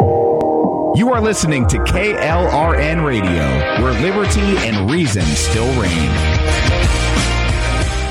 You are listening to KLRN Radio, where liberty and reason still reign.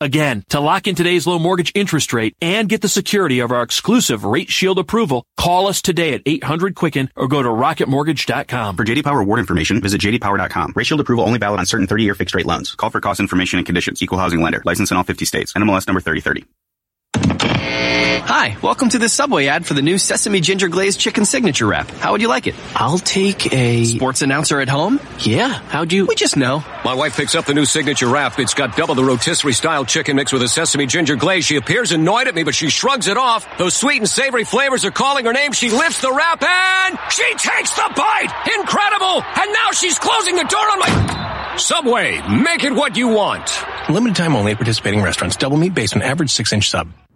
Again, to lock in today's low mortgage interest rate and get the security of our exclusive Rate Shield approval, call us today at 800 Quicken or go to rocketmortgage.com. For JD Power award information, visit jdpower.com. Rate Shield approval only valid on certain 30-year fixed rate loans. Call for cost information and conditions. Equal housing lender. License in all 50 states. NMLS number 3030. Hi, welcome to this Subway ad for the new Sesame Ginger Glazed Chicken Signature Wrap. How would you like it? I'll take a Sports announcer at home? Yeah, how'd you? We just know. My wife picks up the new signature wrap. It's got double the rotisserie style chicken mixed with a sesame ginger glaze. She appears annoyed at me, but she shrugs it off. Those sweet and savory flavors are calling her name. She lifts the wrap and she takes the bite! Incredible! And now she's closing the door on my... Subway, make it what you want. Limited time only at participating restaurants. Double meat based on average six inch sub.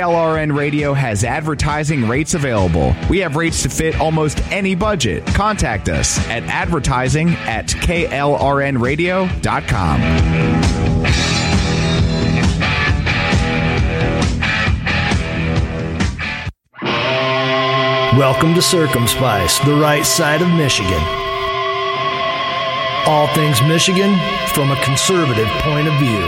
KLRN Radio has advertising rates available. We have rates to fit almost any budget. Contact us at advertising at klrnradio.com. Welcome to Circumspice, the right side of Michigan. All things Michigan from a conservative point of view.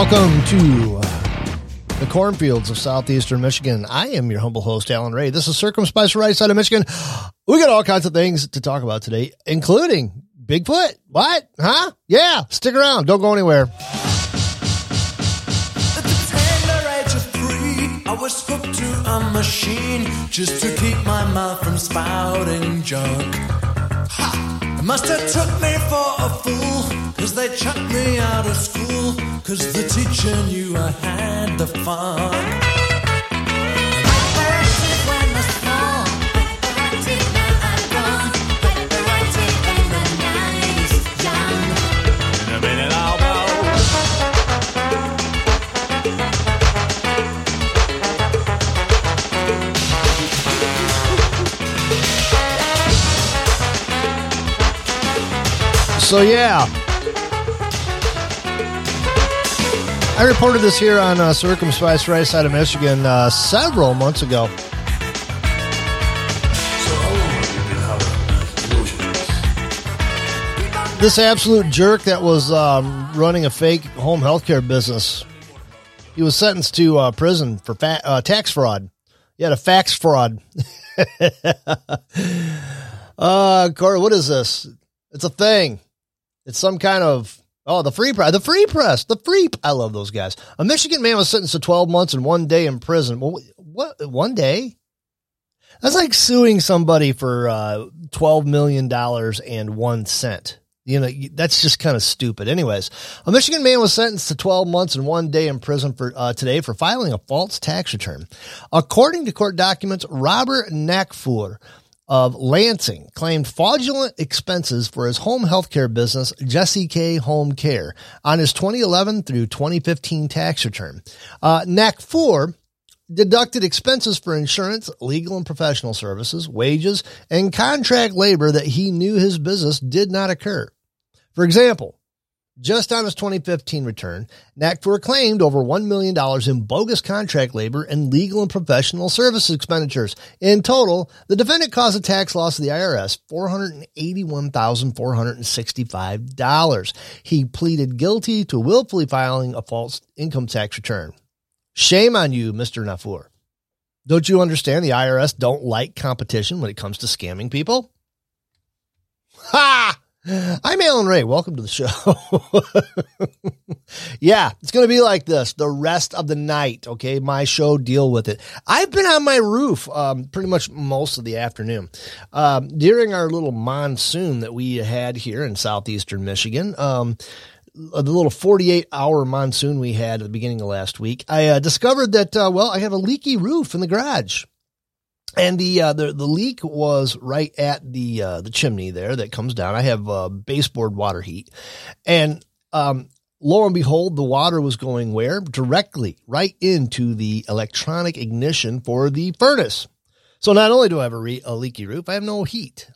Welcome to uh, the cornfields of southeastern Michigan. I am your humble host, Alan Ray. This is Circumspice right side of Michigan. We got all kinds of things to talk about today, including Bigfoot. What? Huh? Yeah, stick around. Don't go anywhere. I was hooked to a machine just to keep my mouth from spouting junk. Ha! Must have took me for a fool, cause they chucked me out of school, cause the teacher knew I had the fun. So, yeah. I reported this here on uh, Circumspice right side of Michigan uh, several months ago. This absolute jerk that was um, running a fake home healthcare business. He was sentenced to uh, prison for fa- uh, tax fraud. He had a fax fraud. uh, Corey, what is this? It's a thing. It's some kind of Oh, the free press, the free press, the free. I love those guys. A Michigan man was sentenced to 12 months and one day in prison. Well, what? One day? That's like suing somebody for uh, 12 million dollars and one cent. You know, that's just kind of stupid. Anyways, a Michigan man was sentenced to 12 months and one day in prison for uh, today for filing a false tax return. According to court documents, Robert Nakfur of Lansing claimed fraudulent expenses for his home healthcare business, Jesse K Home Care, on his 2011 through 2015 tax return. Uh, Four deducted expenses for insurance, legal and professional services, wages, and contract labor that he knew his business did not occur. For example, just on his 2015 return, Nakfur claimed over $1 million in bogus contract labor and legal and professional service expenditures. In total, the defendant caused a tax loss to the IRS $481,465. He pleaded guilty to willfully filing a false income tax return. Shame on you, Mr. Nakfur. Don't you understand the IRS don't like competition when it comes to scamming people? Ha! I'm Alan Ray. Welcome to the show. yeah, it's going to be like this the rest of the night. Okay. My show, deal with it. I've been on my roof um, pretty much most of the afternoon. Um, during our little monsoon that we had here in southeastern Michigan, um, the little 48 hour monsoon we had at the beginning of last week, I uh, discovered that, uh, well, I have a leaky roof in the garage and the uh, the the leak was right at the uh, the chimney there that comes down. I have uh, baseboard water heat, and um, lo and behold, the water was going where directly right into the electronic ignition for the furnace. So not only do I have a, re- a leaky roof, I have no heat.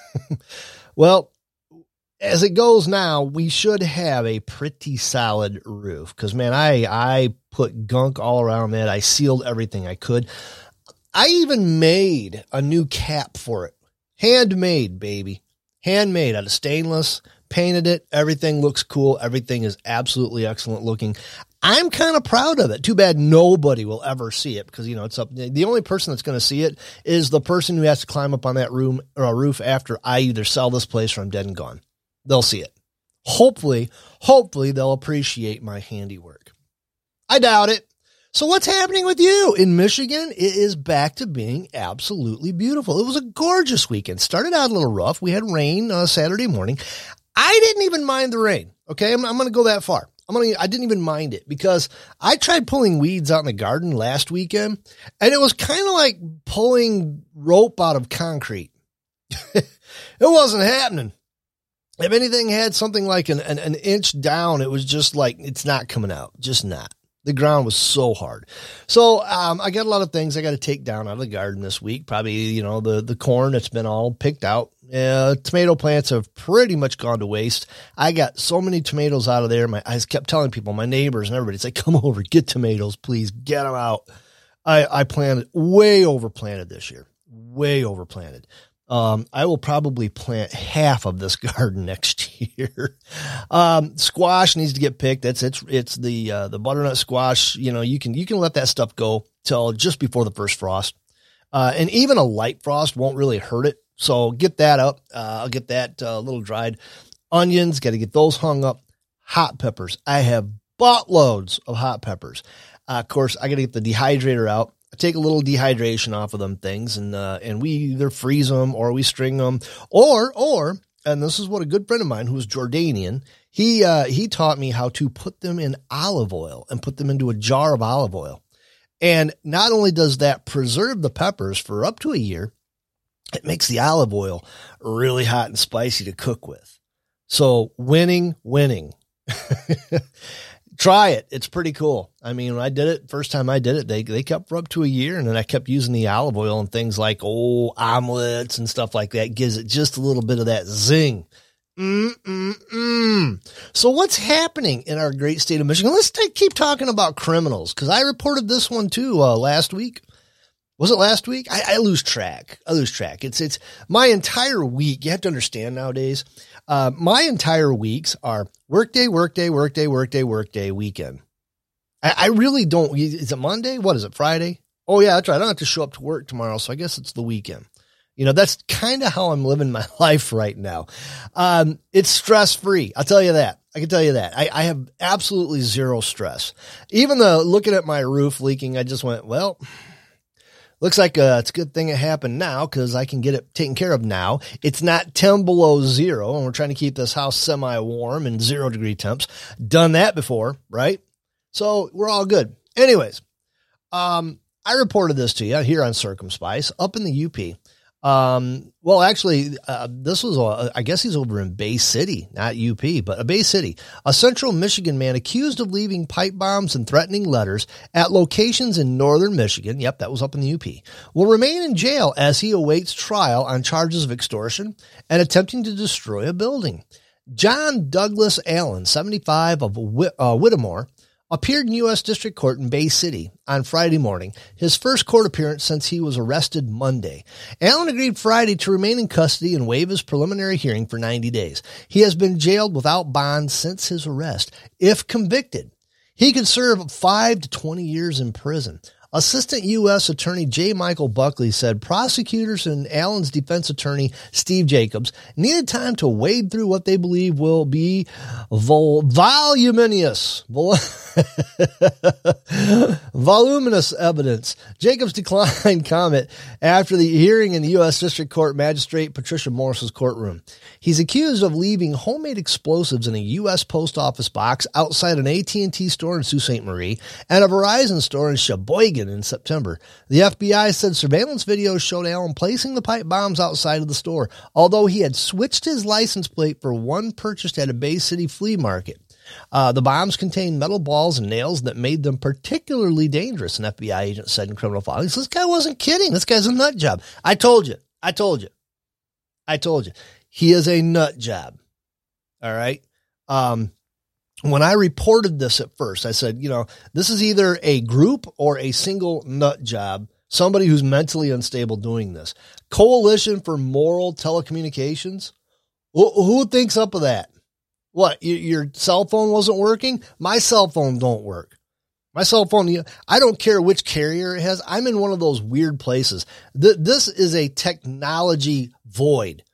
well, as it goes now, we should have a pretty solid roof because man, I I put gunk all around it. I sealed everything I could. I even made a new cap for it. Handmade, baby. Handmade out of stainless, painted it. Everything looks cool. Everything is absolutely excellent looking. I'm kind of proud of it. Too bad nobody will ever see it because, you know, it's up. The only person that's going to see it is the person who has to climb up on that room or a roof after I either sell this place or I'm dead and gone. They'll see it. Hopefully, hopefully they'll appreciate my handiwork. I doubt it. So what's happening with you in Michigan? It is back to being absolutely beautiful. It was a gorgeous weekend. Started out a little rough. We had rain uh, Saturday morning. I didn't even mind the rain. Okay. I'm, I'm going to go that far. I'm to, I didn't even mind it because I tried pulling weeds out in the garden last weekend and it was kind of like pulling rope out of concrete. it wasn't happening. If anything had something like an, an, an inch down, it was just like, it's not coming out, just not. The ground was so hard. So um, I got a lot of things I got to take down out of the garden this week. Probably, you know, the, the corn that's been all picked out. Uh, tomato plants have pretty much gone to waste. I got so many tomatoes out of there. My I kept telling people, my neighbors and everybody, it's like, come over, get tomatoes, please, get them out. I, I planted way over planted this year, way over planted. Um, I will probably plant half of this garden next year. um, squash needs to get picked. That's it's it's the uh, the butternut squash. You know, you can you can let that stuff go till just before the first frost, uh, and even a light frost won't really hurt it. So get that up. Uh, I'll get that uh, little dried. Onions, got to get those hung up. Hot peppers. I have buttloads of hot peppers. Uh, of course, I got to get the dehydrator out. I take a little dehydration off of them things and, uh, and we either freeze them or we string them or, or, and this is what a good friend of mine who's Jordanian, he, uh, he taught me how to put them in olive oil and put them into a jar of olive oil. And not only does that preserve the peppers for up to a year, it makes the olive oil really hot and spicy to cook with. So winning, winning. try it. It's pretty cool. I mean, when I did it, first time I did it, they, they kept for up to a year and then I kept using the olive oil and things like, oh, omelets and stuff like that gives it just a little bit of that zing. Mm-mm-mm. So what's happening in our great state of Michigan? Let's take, keep talking about criminals because I reported this one too uh, last week. Was it last week? I, I, lose track. I lose track. It's it's my entire week. You have to understand nowadays. Uh, my entire weeks are workday, workday, workday, workday, workday, weekend. I, I really don't. Is it Monday? What is it? Friday? Oh yeah, that's right. I don't have to show up to work tomorrow, so I guess it's the weekend. You know, that's kind of how I'm living my life right now. Um, it's stress free. I'll tell you that. I can tell you that. I, I have absolutely zero stress. Even though looking at my roof leaking, I just went, well, looks like uh, it's a good thing it happened now because I can get it taken care of now. It's not 10 below zero, and we're trying to keep this house semi warm and zero degree temps. Done that before, right? So we're all good. Anyways, um, I reported this to you here on Circumspice up in the UP. Um, well, actually, uh, this was, a, I guess he's over in Bay City, not UP, but a Bay City. A central Michigan man accused of leaving pipe bombs and threatening letters at locations in northern Michigan. Yep, that was up in the UP. Will remain in jail as he awaits trial on charges of extortion and attempting to destroy a building. John Douglas Allen, 75 of Whit- uh, Whittemore, appeared in U.S. District Court in Bay City on Friday morning, his first court appearance since he was arrested Monday. Allen agreed Friday to remain in custody and waive his preliminary hearing for 90 days. He has been jailed without bond since his arrest. If convicted, he could serve 5 to 20 years in prison. Assistant U.S. Attorney J. Michael Buckley said prosecutors and Allen's defense attorney Steve Jacobs needed time to wade through what they believe will be vol- voluminous, vol- voluminous evidence. Jacobs declined comment after the hearing in the U.S. District Court Magistrate Patricia Morris's courtroom. He's accused of leaving homemade explosives in a U.S. post office box outside an AT&T store in Sault Ste. Marie and a Verizon store in Cheboygan in September. The FBI said surveillance videos showed Allen placing the pipe bombs outside of the store, although he had switched his license plate for one purchased at a Bay City flea market. Uh, the bombs contained metal balls and nails that made them particularly dangerous, an FBI agent said in criminal filings. This guy wasn't kidding. This guy's a nut job. I told you. I told you. I told you. He is a nut job. All right. Um, when I reported this at first, I said, you know, this is either a group or a single nut job, somebody who's mentally unstable doing this. Coalition for Moral Telecommunications. Who, thinks up of that? What, your cell phone wasn't working? My cell phone don't work. My cell phone, I don't care which carrier it has. I'm in one of those weird places. This is a technology void.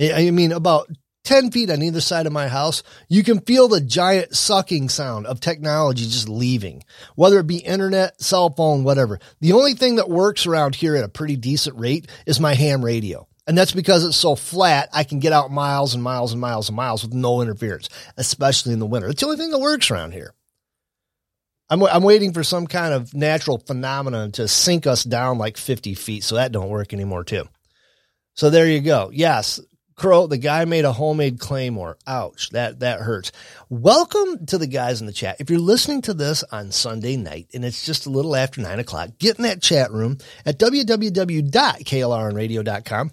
I mean, about 10 feet on either side of my house, you can feel the giant sucking sound of technology just leaving, whether it be internet, cell phone, whatever. The only thing that works around here at a pretty decent rate is my ham radio. And that's because it's so flat, I can get out miles and miles and miles and miles with no interference, especially in the winter. It's the only thing that works around here. I'm, I'm waiting for some kind of natural phenomenon to sink us down like 50 feet, so that don't work anymore too. So there you go. Yes, Crow, the guy made a homemade claymore. Ouch, that that hurts. Welcome to the guys in the chat. If you're listening to this on Sunday night and it's just a little after nine o'clock, get in that chat room at www.klrnradio.com.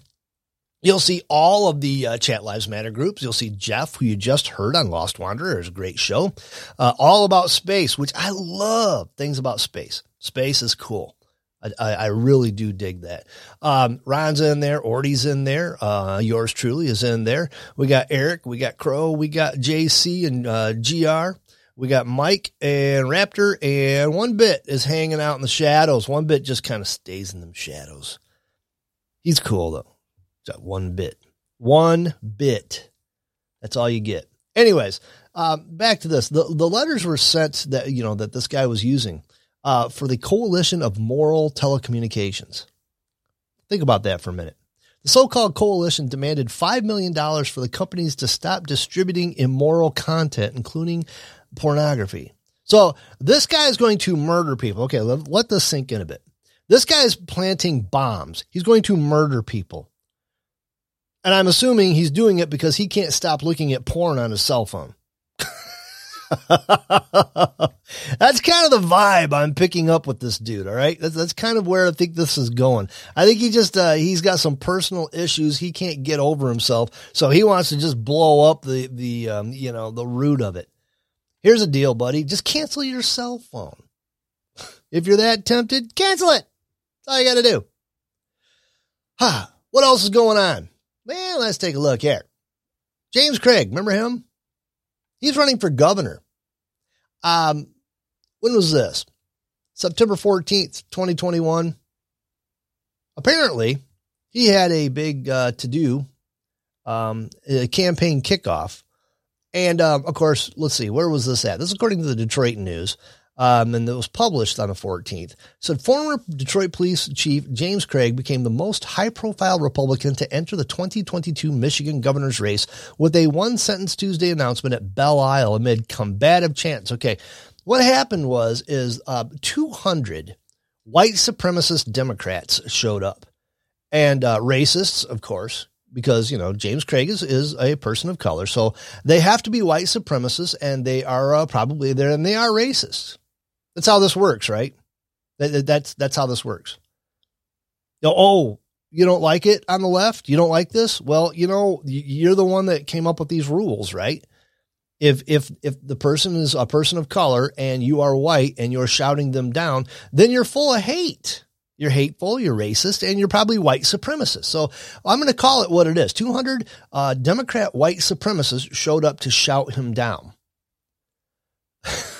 You'll see all of the uh, Chat Lives Matter groups. You'll see Jeff, who you just heard on Lost Wanderer. It's a great show. Uh, all about space, which I love things about space. Space is cool. I, I, really do dig that. Um, Ron's in there. Orty's in there. Uh, yours truly is in there. We got Eric. We got Crow. We got JC and uh, GR. We got Mike and Raptor. And one bit is hanging out in the shadows. One bit just kind of stays in them shadows. He's cool though. Got one bit. One bit. That's all you get. Anyways, um, back to this. The the letters were sent that you know that this guy was using uh, for the Coalition of Moral Telecommunications. Think about that for a minute. The so called coalition demanded $5 million for the companies to stop distributing immoral content, including pornography. So this guy is going to murder people. Okay, let, let this sink in a bit. This guy is planting bombs. He's going to murder people. And I'm assuming he's doing it because he can't stop looking at porn on his cell phone. that's kind of the vibe I'm picking up with this dude. All right. That's, that's kind of where I think this is going. I think he just, uh, he's got some personal issues. He can't get over himself. So he wants to just blow up the, the, um, you know, the root of it. Here's a deal, buddy. Just cancel your cell phone. If you're that tempted, cancel it. That's all you got to do. Huh. What else is going on? Man, let's take a look here. James Craig, remember him? He's running for governor. Um, when was this? September 14th, 2021. Apparently, he had a big uh, to do um, a campaign kickoff. And um, of course, let's see, where was this at? This is according to the Detroit News um, and it was published on the 14th, said former Detroit Police Chief James Craig became the most high profile Republican to enter the 2022 Michigan governor's race with a one sentence Tuesday announcement at Belle Isle amid combative chants. Okay. What happened was, is uh, 200 white supremacist Democrats showed up and uh, racists, of course, because you know James Craig is, is a person of color, so they have to be white supremacists, and they are uh, probably there, and they are racist. That's how this works, right? That, that's that's how this works. oh, you don't like it on the left? You don't like this? Well, you know, you're the one that came up with these rules, right? If if if the person is a person of color and you are white and you're shouting them down, then you're full of hate. You're hateful, you're racist, and you're probably white supremacist. So I'm going to call it what it is. 200 uh, Democrat white supremacists showed up to shout him down.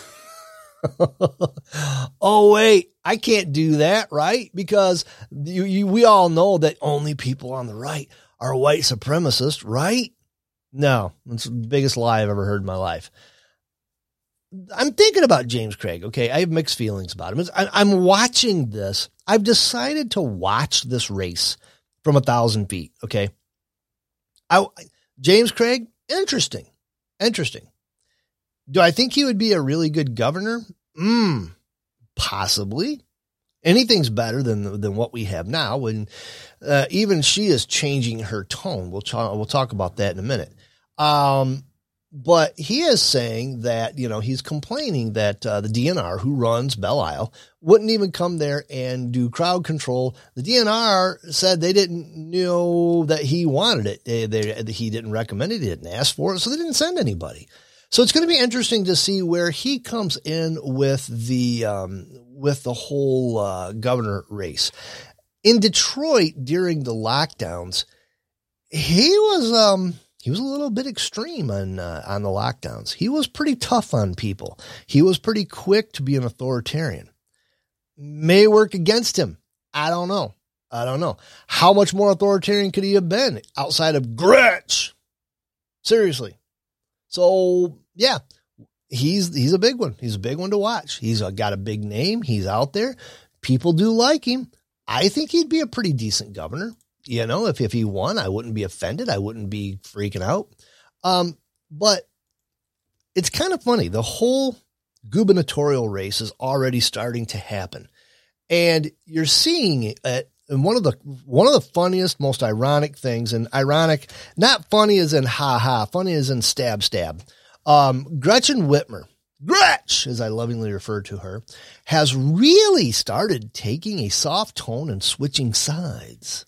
oh wait, I can't do that, right? Because you, you, we all know that only people on the right are white supremacists, right? No, it's the biggest lie I've ever heard in my life. I'm thinking about James Craig. Okay, I have mixed feelings about him. I'm watching this. I've decided to watch this race from a thousand feet. Okay, I James Craig, interesting, interesting. Do I think he would be a really good governor? Hmm, possibly. Anything's better than than what we have now. When uh, even she is changing her tone. We'll talk. We'll talk about that in a minute. Um, but he is saying that you know he's complaining that uh, the DNR who runs Belle Isle wouldn't even come there and do crowd control. The DNR said they didn't know that he wanted it. They, they, he didn't recommend it. He didn't ask for it, so they didn't send anybody. So it's going to be interesting to see where he comes in with the um, with the whole uh, governor race in Detroit during the lockdowns. He was um, he was a little bit extreme on uh, on the lockdowns. He was pretty tough on people. He was pretty quick to be an authoritarian. May work against him. I don't know. I don't know. How much more authoritarian could he have been outside of Gretch? Seriously. So yeah, he's he's a big one. He's a big one to watch. He's got a big name. He's out there. People do like him. I think he'd be a pretty decent governor. You know, if if he won, I wouldn't be offended. I wouldn't be freaking out. Um, but it's kind of funny. The whole gubernatorial race is already starting to happen, and you're seeing it. And one of the one of the funniest, most ironic things, and ironic, not funny as in ha ha, funny as in stab stab um, Gretchen Whitmer, Gretch, as I lovingly refer to her, has really started taking a soft tone and switching sides.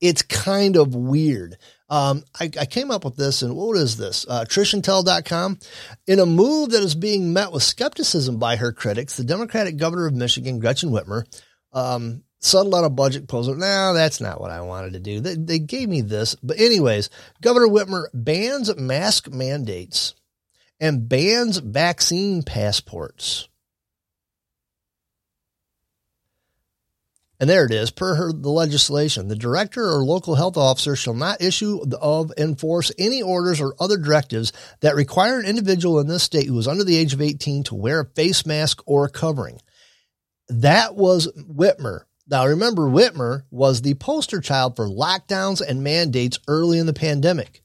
It's kind of weird. Um, I, I, came up with this, and what is this? Uh, TrishIntel.com. In a move that is being met with skepticism by her critics, the Democratic governor of Michigan, Gretchen Whitmer, um, settled on a budget proposal. No, that's not what I wanted to do. They, they gave me this. But, anyways, Governor Whitmer bans mask mandates and bans vaccine passports. And there it is. Per her, the legislation, the director or local health officer shall not issue of enforce any orders or other directives that require an individual in this state who is under the age of 18 to wear a face mask or a covering. That was Whitmer. Now remember, Whitmer was the poster child for lockdowns and mandates early in the pandemic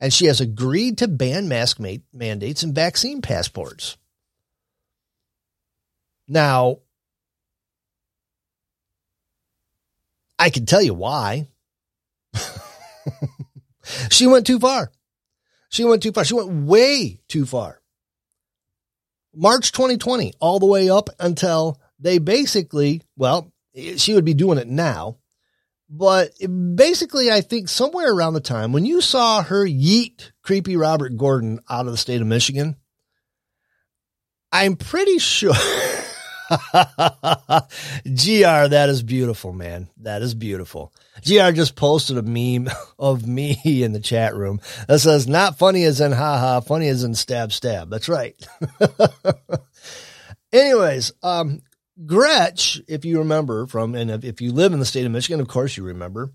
and she has agreed to ban mask ma- mandates and vaccine passports. Now, I can tell you why. she went too far. She went too far. She went way too far. March 2020, all the way up until they basically, well, she would be doing it now. But basically, I think somewhere around the time when you saw her yeet creepy Robert Gordon out of the state of Michigan, I'm pretty sure. GR, that is beautiful, man. That is beautiful. GR just posted a meme of me in the chat room that says, not funny as in haha, funny as in stab stab. That's right. Anyways, um, Gretch, if you remember from, and if you live in the state of Michigan, of course you remember,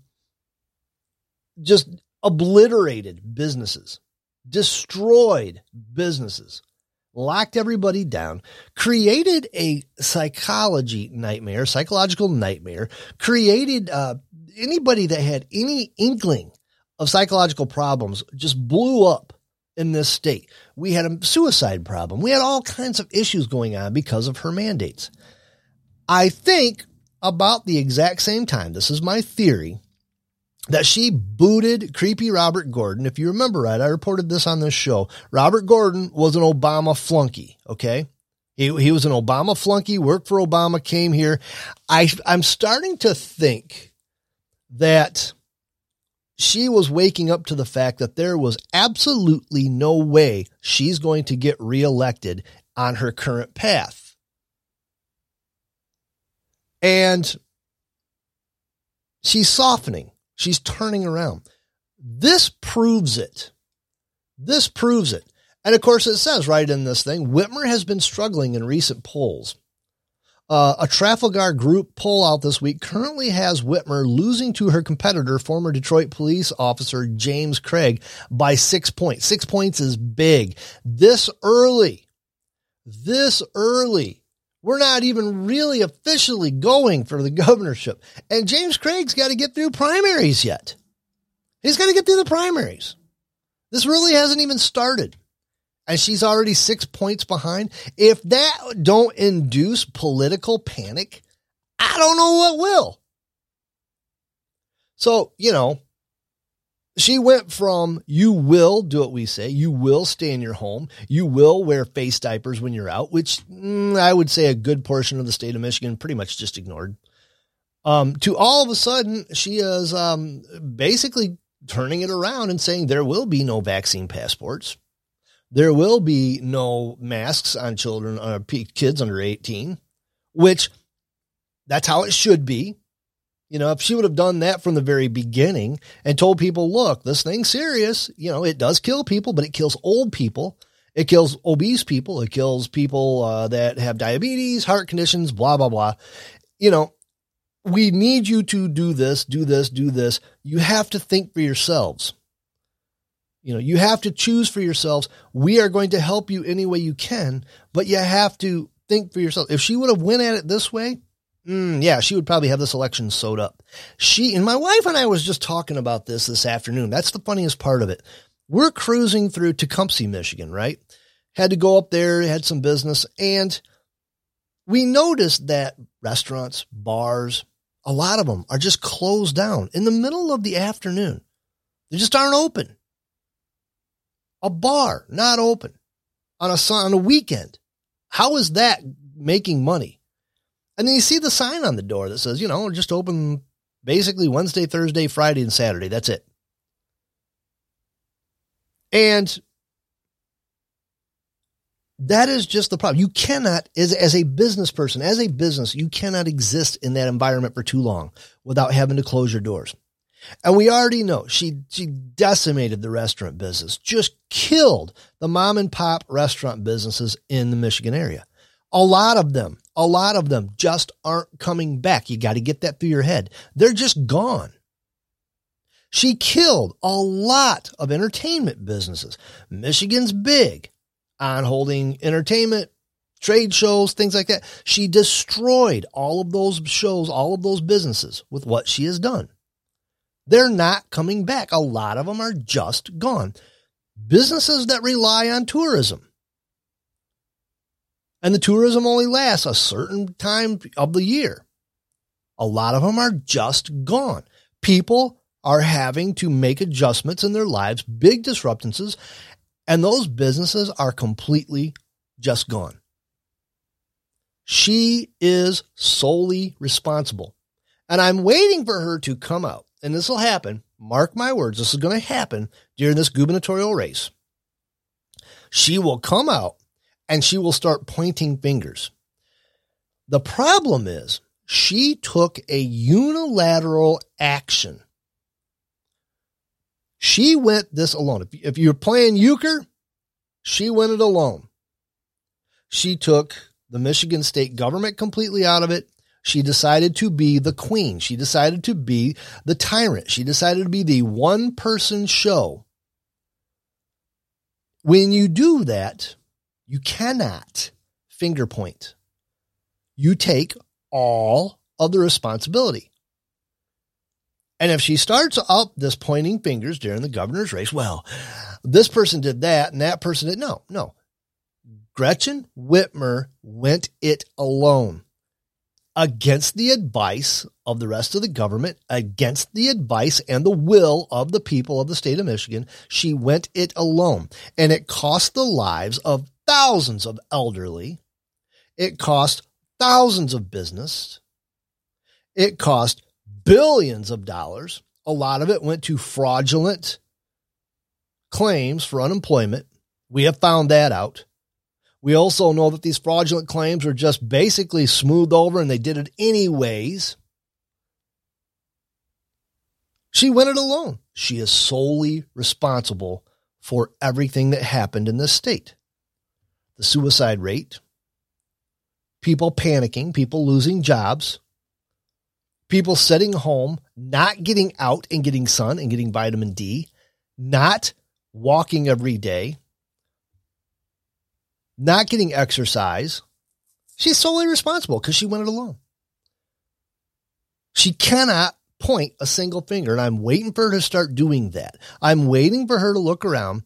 just obliterated businesses, destroyed businesses locked everybody down, created a psychology nightmare, psychological nightmare, created uh, anybody that had any inkling of psychological problems just blew up in this state. We had a suicide problem. We had all kinds of issues going on because of her mandates. I think about the exact same time, this is my theory, that she booted creepy Robert Gordon. If you remember right, I reported this on this show. Robert Gordon was an Obama flunky. Okay. He, he was an Obama flunky, worked for Obama, came here. I, I'm starting to think that she was waking up to the fact that there was absolutely no way she's going to get reelected on her current path. And she's softening. She's turning around. This proves it. This proves it. And of course, it says right in this thing Whitmer has been struggling in recent polls. Uh, a Trafalgar group poll out this week currently has Whitmer losing to her competitor, former Detroit police officer James Craig, by six points. Six points is big. This early, this early, we're not even really officially going for the governorship. And James Craig's got to get through primaries yet. He's got to get through the primaries. This really hasn't even started. And she's already six points behind. If that don't induce political panic, I don't know what will. So, you know, she went from you will do what we say, you will stay in your home, you will wear face diapers when you're out, which mm, I would say a good portion of the state of Michigan pretty much just ignored. Um, to all of a sudden, she is um, basically turning it around and saying there will be no vaccine passports. There will be no masks on children, uh, kids under 18, which that's how it should be. You know, if she would have done that from the very beginning and told people, look, this thing's serious, you know, it does kill people, but it kills old people. It kills obese people. It kills people uh, that have diabetes, heart conditions, blah, blah, blah. You know, we need you to do this, do this, do this. You have to think for yourselves. You know, you have to choose for yourselves. We are going to help you any way you can, but you have to think for yourself. If she would have went at it this way, Mm, yeah, she would probably have this election sewed up. She and my wife and I was just talking about this this afternoon. That's the funniest part of it. We're cruising through Tecumseh, Michigan, right? Had to go up there, had some business, and we noticed that restaurants, bars, a lot of them are just closed down in the middle of the afternoon. They just aren't open. A bar not open on a on a weekend. How is that making money? And then you see the sign on the door that says, you know, just open basically Wednesday, Thursday, Friday, and Saturday. That's it. And that is just the problem. You cannot, as, as a business person, as a business, you cannot exist in that environment for too long without having to close your doors. And we already know she, she decimated the restaurant business, just killed the mom and pop restaurant businesses in the Michigan area. A lot of them, a lot of them just aren't coming back. You got to get that through your head. They're just gone. She killed a lot of entertainment businesses. Michigan's big on holding entertainment, trade shows, things like that. She destroyed all of those shows, all of those businesses with what she has done. They're not coming back. A lot of them are just gone. Businesses that rely on tourism and the tourism only lasts a certain time of the year. A lot of them are just gone. People are having to make adjustments in their lives, big disruptances, and those businesses are completely just gone. She is solely responsible. And I'm waiting for her to come out. And this will happen. Mark my words. This is going to happen during this gubernatorial race. She will come out and she will start pointing fingers. The problem is she took a unilateral action. She went this alone. If, you're playing euchre, she went it alone. She took the Michigan state government completely out of it. She decided to be the queen. She decided to be the tyrant. She decided to be the one person show. When you do that, you cannot finger point. You take all of the responsibility. And if she starts up this pointing fingers during the governor's race, well, this person did that and that person did. No, no. Gretchen Whitmer went it alone against the advice of the rest of the government, against the advice and the will of the people of the state of Michigan. She went it alone and it cost the lives of thousands of elderly. It cost thousands of business. It cost billions of dollars. A lot of it went to fraudulent claims for unemployment. We have found that out. We also know that these fraudulent claims were just basically smoothed over and they did it anyways. She went it alone. She is solely responsible for everything that happened in this state. The suicide rate, people panicking, people losing jobs, people sitting home, not getting out and getting sun and getting vitamin D, not walking every day, not getting exercise. She's solely responsible because she went it alone. She cannot point a single finger, and I'm waiting for her to start doing that. I'm waiting for her to look around.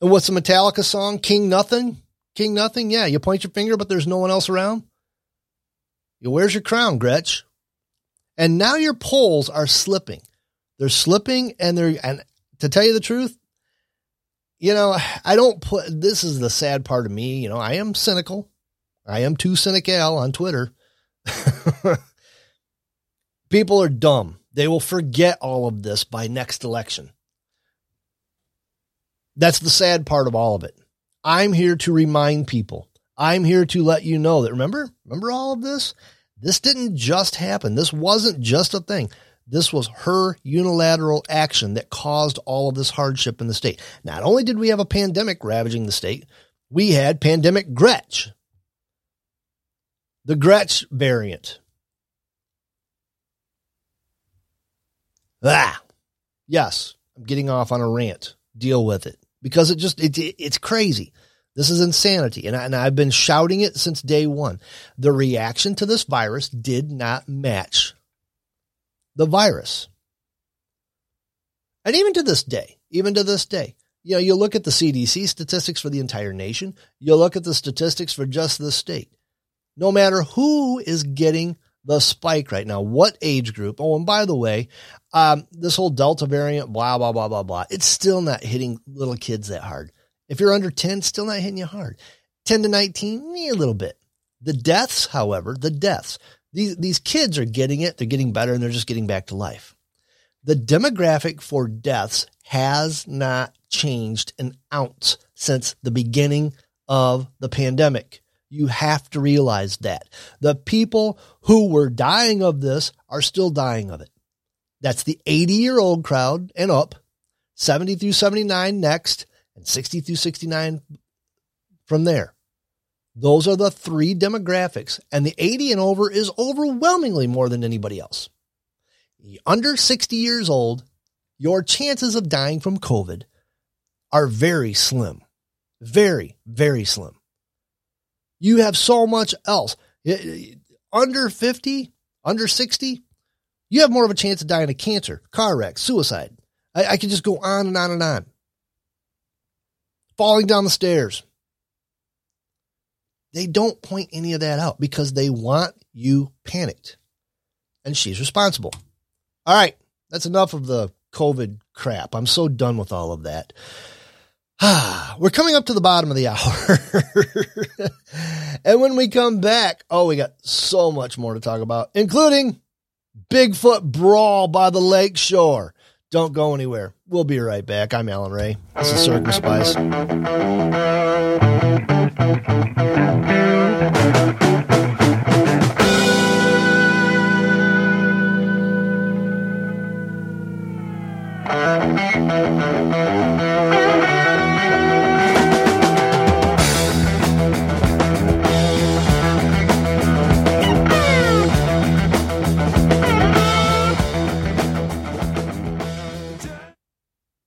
And what's the Metallica song? King Nothing? King Nothing? Yeah, you point your finger, but there's no one else around. You, Where's your crown, Gretch? And now your polls are slipping. They're slipping and they're, and to tell you the truth, you know, I don't put, this is the sad part of me. You know, I am cynical. I am too cynical on Twitter. People are dumb. They will forget all of this by next election. That's the sad part of all of it. I'm here to remind people. I'm here to let you know that remember, remember all of this? This didn't just happen. This wasn't just a thing. This was her unilateral action that caused all of this hardship in the state. Not only did we have a pandemic ravaging the state, we had pandemic Gretch, the Gretch variant. Ah, yes, I'm getting off on a rant. Deal with it because it just it, it it's crazy. This is insanity. And, I, and I've been shouting it since day one. The reaction to this virus did not match the virus. And even to this day, even to this day, you know, you look at the CDC statistics for the entire nation, you look at the statistics for just the state. No matter who is getting the spike right now, what age group. Oh, and by the way, um, this whole Delta variant, blah, blah, blah, blah, blah, it's still not hitting little kids that hard. If you're under 10, still not hitting you hard. 10 to 19, a little bit. The deaths, however, the deaths, these, these kids are getting it. They're getting better and they're just getting back to life. The demographic for deaths has not changed an ounce since the beginning of the pandemic. You have to realize that the people who were dying of this are still dying of it. That's the 80 year old crowd and up, 70 through 79 next, and 60 through 69 from there. Those are the three demographics, and the 80 and over is overwhelmingly more than anybody else. Under 60 years old, your chances of dying from COVID are very slim. Very, very slim. You have so much else. Under 50, under 60, you have more of a chance of dying of cancer, car wreck, suicide. I, I can just go on and on and on falling down the stairs. They don't point any of that out because they want you panicked. And she's responsible. All right. That's enough of the COVID crap. I'm so done with all of that. We're coming up to the bottom of the hour. and when we come back, oh, we got so much more to talk about, including Bigfoot brawl by the lake shore. Don't go anywhere. We'll be right back. I'm Alan Ray. This is Circumspice.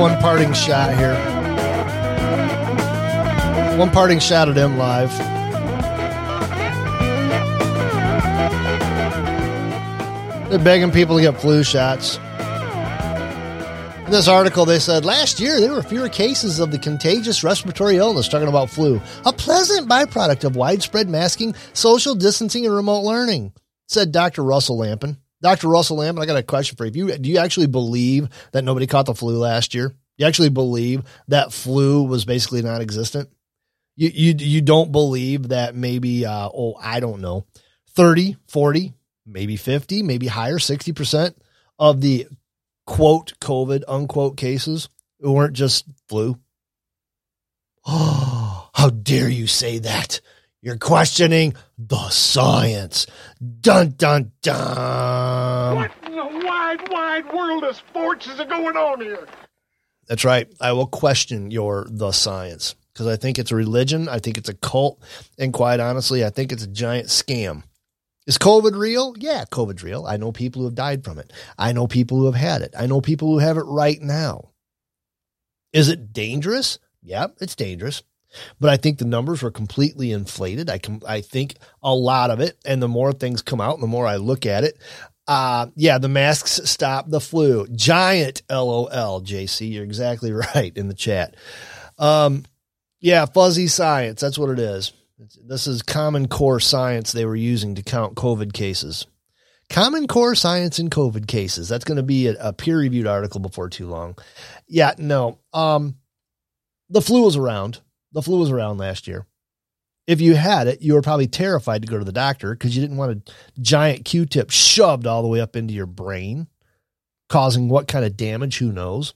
One parting shot here. One parting shot of them live. They're begging people to get flu shots. In this article, they said last year there were fewer cases of the contagious respiratory illness, talking about flu, a pleasant byproduct of widespread masking, social distancing, and remote learning, said Dr. Russell Lampin. Dr. Russell Lamb, I got a question for you. Do you actually believe that nobody caught the flu last year? You actually believe that flu was basically non-existent? You you you don't believe that maybe uh, oh I don't know 30, 40, maybe 50, maybe higher 60% of the quote COVID unquote cases weren't just flu. Oh, How dare you say that? You're questioning the science. Dun dun dun. What in the wide, wide world of sports is going on here? That's right. I will question your the science because I think it's a religion. I think it's a cult. And quite honestly, I think it's a giant scam. Is COVID real? Yeah, COVID's real. I know people who have died from it. I know people who have had it. I know people who have it right now. Is it dangerous? Yeah, it's dangerous. But I think the numbers were completely inflated. I I think a lot of it, and the more things come out, the more I look at it, uh, yeah, the masks stop the flu. Giant LOL, JC. You're exactly right in the chat. Um, yeah, fuzzy science. That's what it is. This is common core science they were using to count COVID cases. Common core science in COVID cases. That's going to be a, a peer reviewed article before too long. Yeah, no. Um, the flu is around. The flu was around last year. If you had it, you were probably terrified to go to the doctor because you didn't want a giant Q tip shoved all the way up into your brain, causing what kind of damage? Who knows?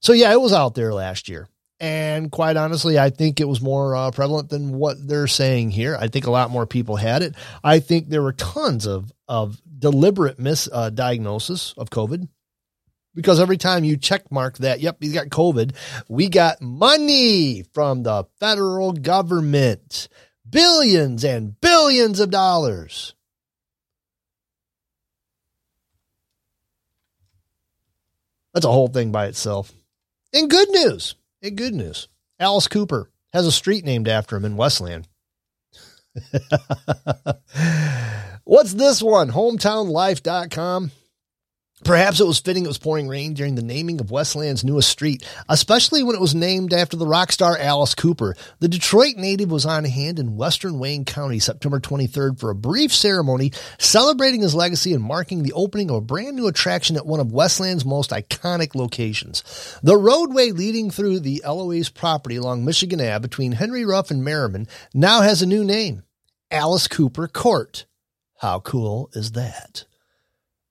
So, yeah, it was out there last year. And quite honestly, I think it was more uh, prevalent than what they're saying here. I think a lot more people had it. I think there were tons of, of deliberate misdiagnosis uh, of COVID because every time you check mark that, yep, he's got COVID, we got money from the federal government. Billions and billions of dollars. That's a whole thing by itself. And good news. And good news. Alice Cooper has a street named after him in Westland. What's this one? HometownLife.com. Perhaps it was fitting it was pouring rain during the naming of Westland's newest street, especially when it was named after the rock star Alice Cooper. The Detroit native was on hand in western Wayne County September 23rd for a brief ceremony celebrating his legacy and marking the opening of a brand new attraction at one of Westland's most iconic locations. The roadway leading through the Eloise property along Michigan Ave between Henry Ruff and Merriman now has a new name, Alice Cooper Court. How cool is that?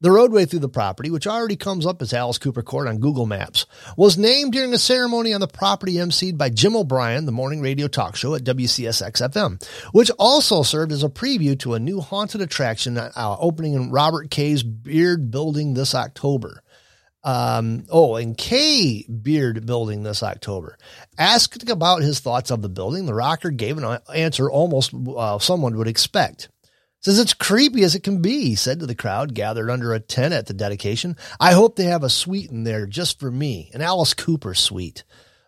The roadway through the property, which already comes up as Alice Cooper Court on Google Maps, was named during a ceremony on the property emceed by Jim O'Brien, the morning radio talk show at WCSX FM, which also served as a preview to a new haunted attraction uh, opening in Robert Kay's Beard Building this October. Um, oh, and Kay Beard Building this October. Asked about his thoughts of the building, the rocker gave an answer almost uh, someone would expect. Says it's creepy as it can be, he said to the crowd gathered under a tent at the dedication. I hope they have a suite in there just for me, an Alice Cooper suite.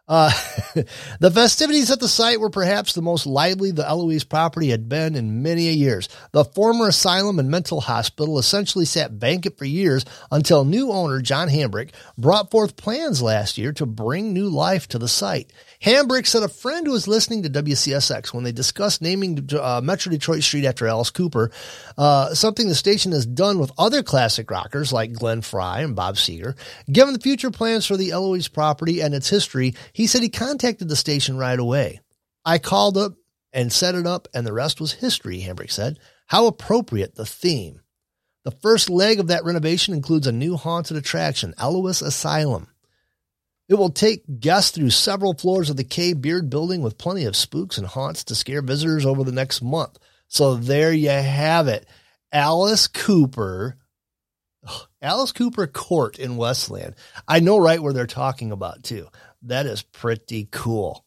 Uh, the festivities at the site were perhaps the most lively the Eloise property had been in many a years. The former asylum and mental hospital essentially sat vacant for years until new owner John Hambrick brought forth plans last year to bring new life to the site. Hambrick said a friend who was listening to WCSX when they discussed naming uh, Metro Detroit Street after Alice Cooper, uh, something the station has done with other classic rockers like Glenn Frey and Bob Seger. Given the future plans for the Eloise property and its history, he said he contacted the station right away. I called up and set it up, and the rest was history, Hambrick said. How appropriate the theme. The first leg of that renovation includes a new haunted attraction, Eloise Asylum. It will take guests through several floors of the Kay Beard building with plenty of spooks and haunts to scare visitors over the next month. So there you have it. Alice Cooper, Alice Cooper Court in Westland. I know right where they're talking about too. That is pretty cool.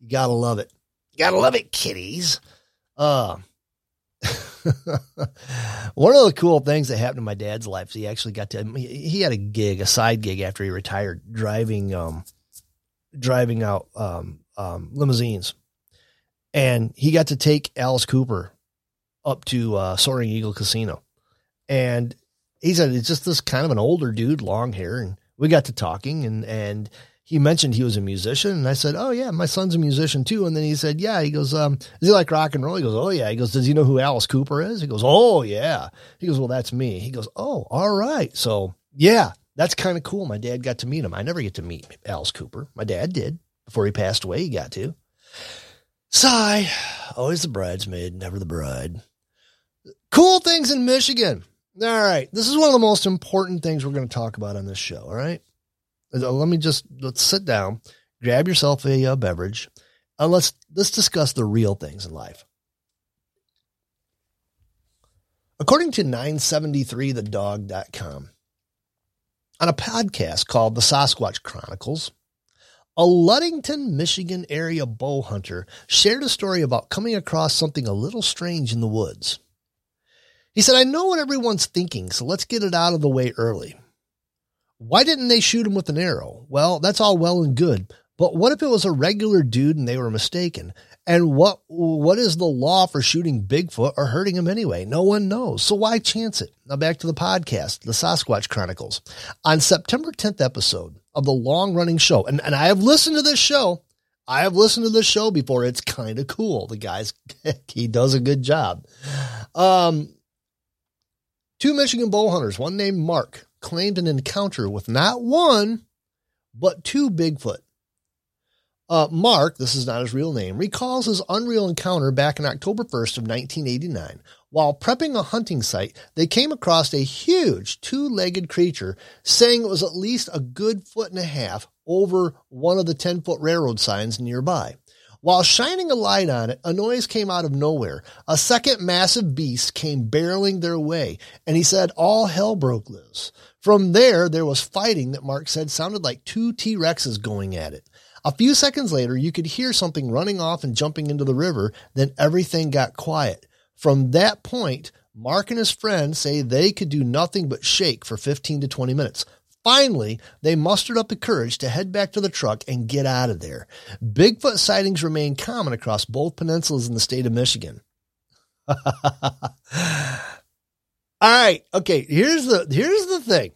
You gotta love it. You gotta love it, kiddies. Uh, One of the cool things that happened in my dad's life is he actually got to he had a gig, a side gig after he retired, driving um driving out um, um limousines. And he got to take Alice Cooper up to uh, Soaring Eagle Casino. And he said it's just this kind of an older dude, long hair, and we got to talking and and he mentioned he was a musician and I said, Oh yeah, my son's a musician too. And then he said, Yeah, he goes, um, is he like rock and roll? He goes, Oh yeah. He goes, Does he know who Alice Cooper is? He goes, Oh yeah. He goes, Well, that's me. He goes, Oh, all right. So yeah, that's kind of cool. My dad got to meet him. I never get to meet Alice Cooper. My dad did before he passed away. He got to. Sigh. Always the bridesmaid, never the bride. Cool things in Michigan. All right. This is one of the most important things we're going to talk about on this show. All right. Let me just let's sit down, grab yourself a, a uh, beverage, and let's let's discuss the real things in life. According to 973thedog.com, on a podcast called The Sasquatch Chronicles, a Ludington, Michigan area bow hunter shared a story about coming across something a little strange in the woods. He said, I know what everyone's thinking, so let's get it out of the way early. Why didn't they shoot him with an arrow? Well, that's all well and good, but what if it was a regular dude and they were mistaken? And what what is the law for shooting Bigfoot or hurting him anyway? No one knows. So why chance it? Now back to the podcast, the Sasquatch Chronicles. On September 10th episode of the long running show, and, and I have listened to this show. I have listened to this show before. It's kind of cool. The guy's he does a good job. Um two Michigan bow hunters, one named Mark, claimed an encounter with not one, but two Bigfoot. Uh, Mark, this is not his real name, recalls his unreal encounter back in October 1st of 1989. While prepping a hunting site, they came across a huge two-legged creature saying it was at least a good foot and a half over one of the 10-foot railroad signs nearby. While shining a light on it, a noise came out of nowhere. A second massive beast came barreling their way, and he said all hell broke loose. From there, there was fighting that Mark said sounded like two T-Rexes going at it. A few seconds later, you could hear something running off and jumping into the river. Then everything got quiet. From that point, Mark and his friend say they could do nothing but shake for 15 to 20 minutes. Finally, they mustered up the courage to head back to the truck and get out of there. Bigfoot sightings remain common across both peninsulas in the state of Michigan. All right, okay, here's the here's the thing.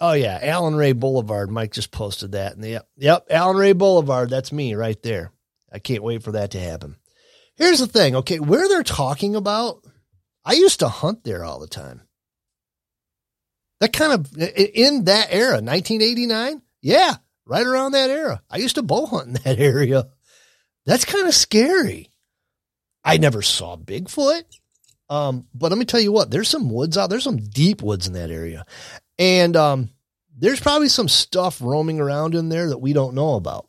Oh yeah, Allen Ray Boulevard. Mike just posted that. And yep, yep, Allen Ray Boulevard. That's me right there. I can't wait for that to happen. Here's the thing. Okay, where they're talking about, I used to hunt there all the time. That kind of in that era, 1989. Yeah, right around that era. I used to bow hunt in that area. That's kind of scary. I never saw Bigfoot. Um, but let me tell you what, there's some woods out, there's some deep woods in that area. And um, there's probably some stuff roaming around in there that we don't know about.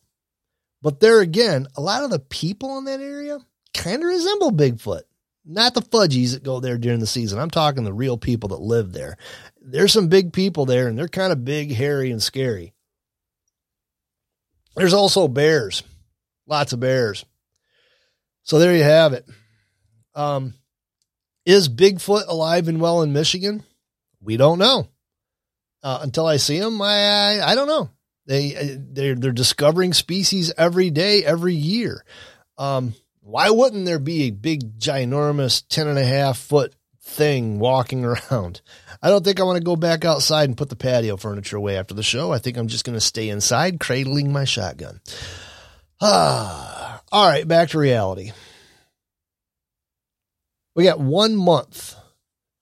But there again, a lot of the people in that area kind of resemble Bigfoot. Not the fudgies that go there during the season. I'm talking the real people that live there. There's some big people there, and they're kind of big, hairy, and scary. There's also bears, lots of bears. So there you have it. Um, is Bigfoot alive and well in Michigan? We don't know uh, until I see them. I, I, I don't know. They uh, they're they're discovering species every day, every year. Um, why wouldn't there be a big, ginormous, ten and a half foot thing walking around? I don't think I want to go back outside and put the patio furniture away after the show. I think I'm just going to stay inside, cradling my shotgun. Ah, all right, back to reality. We got one month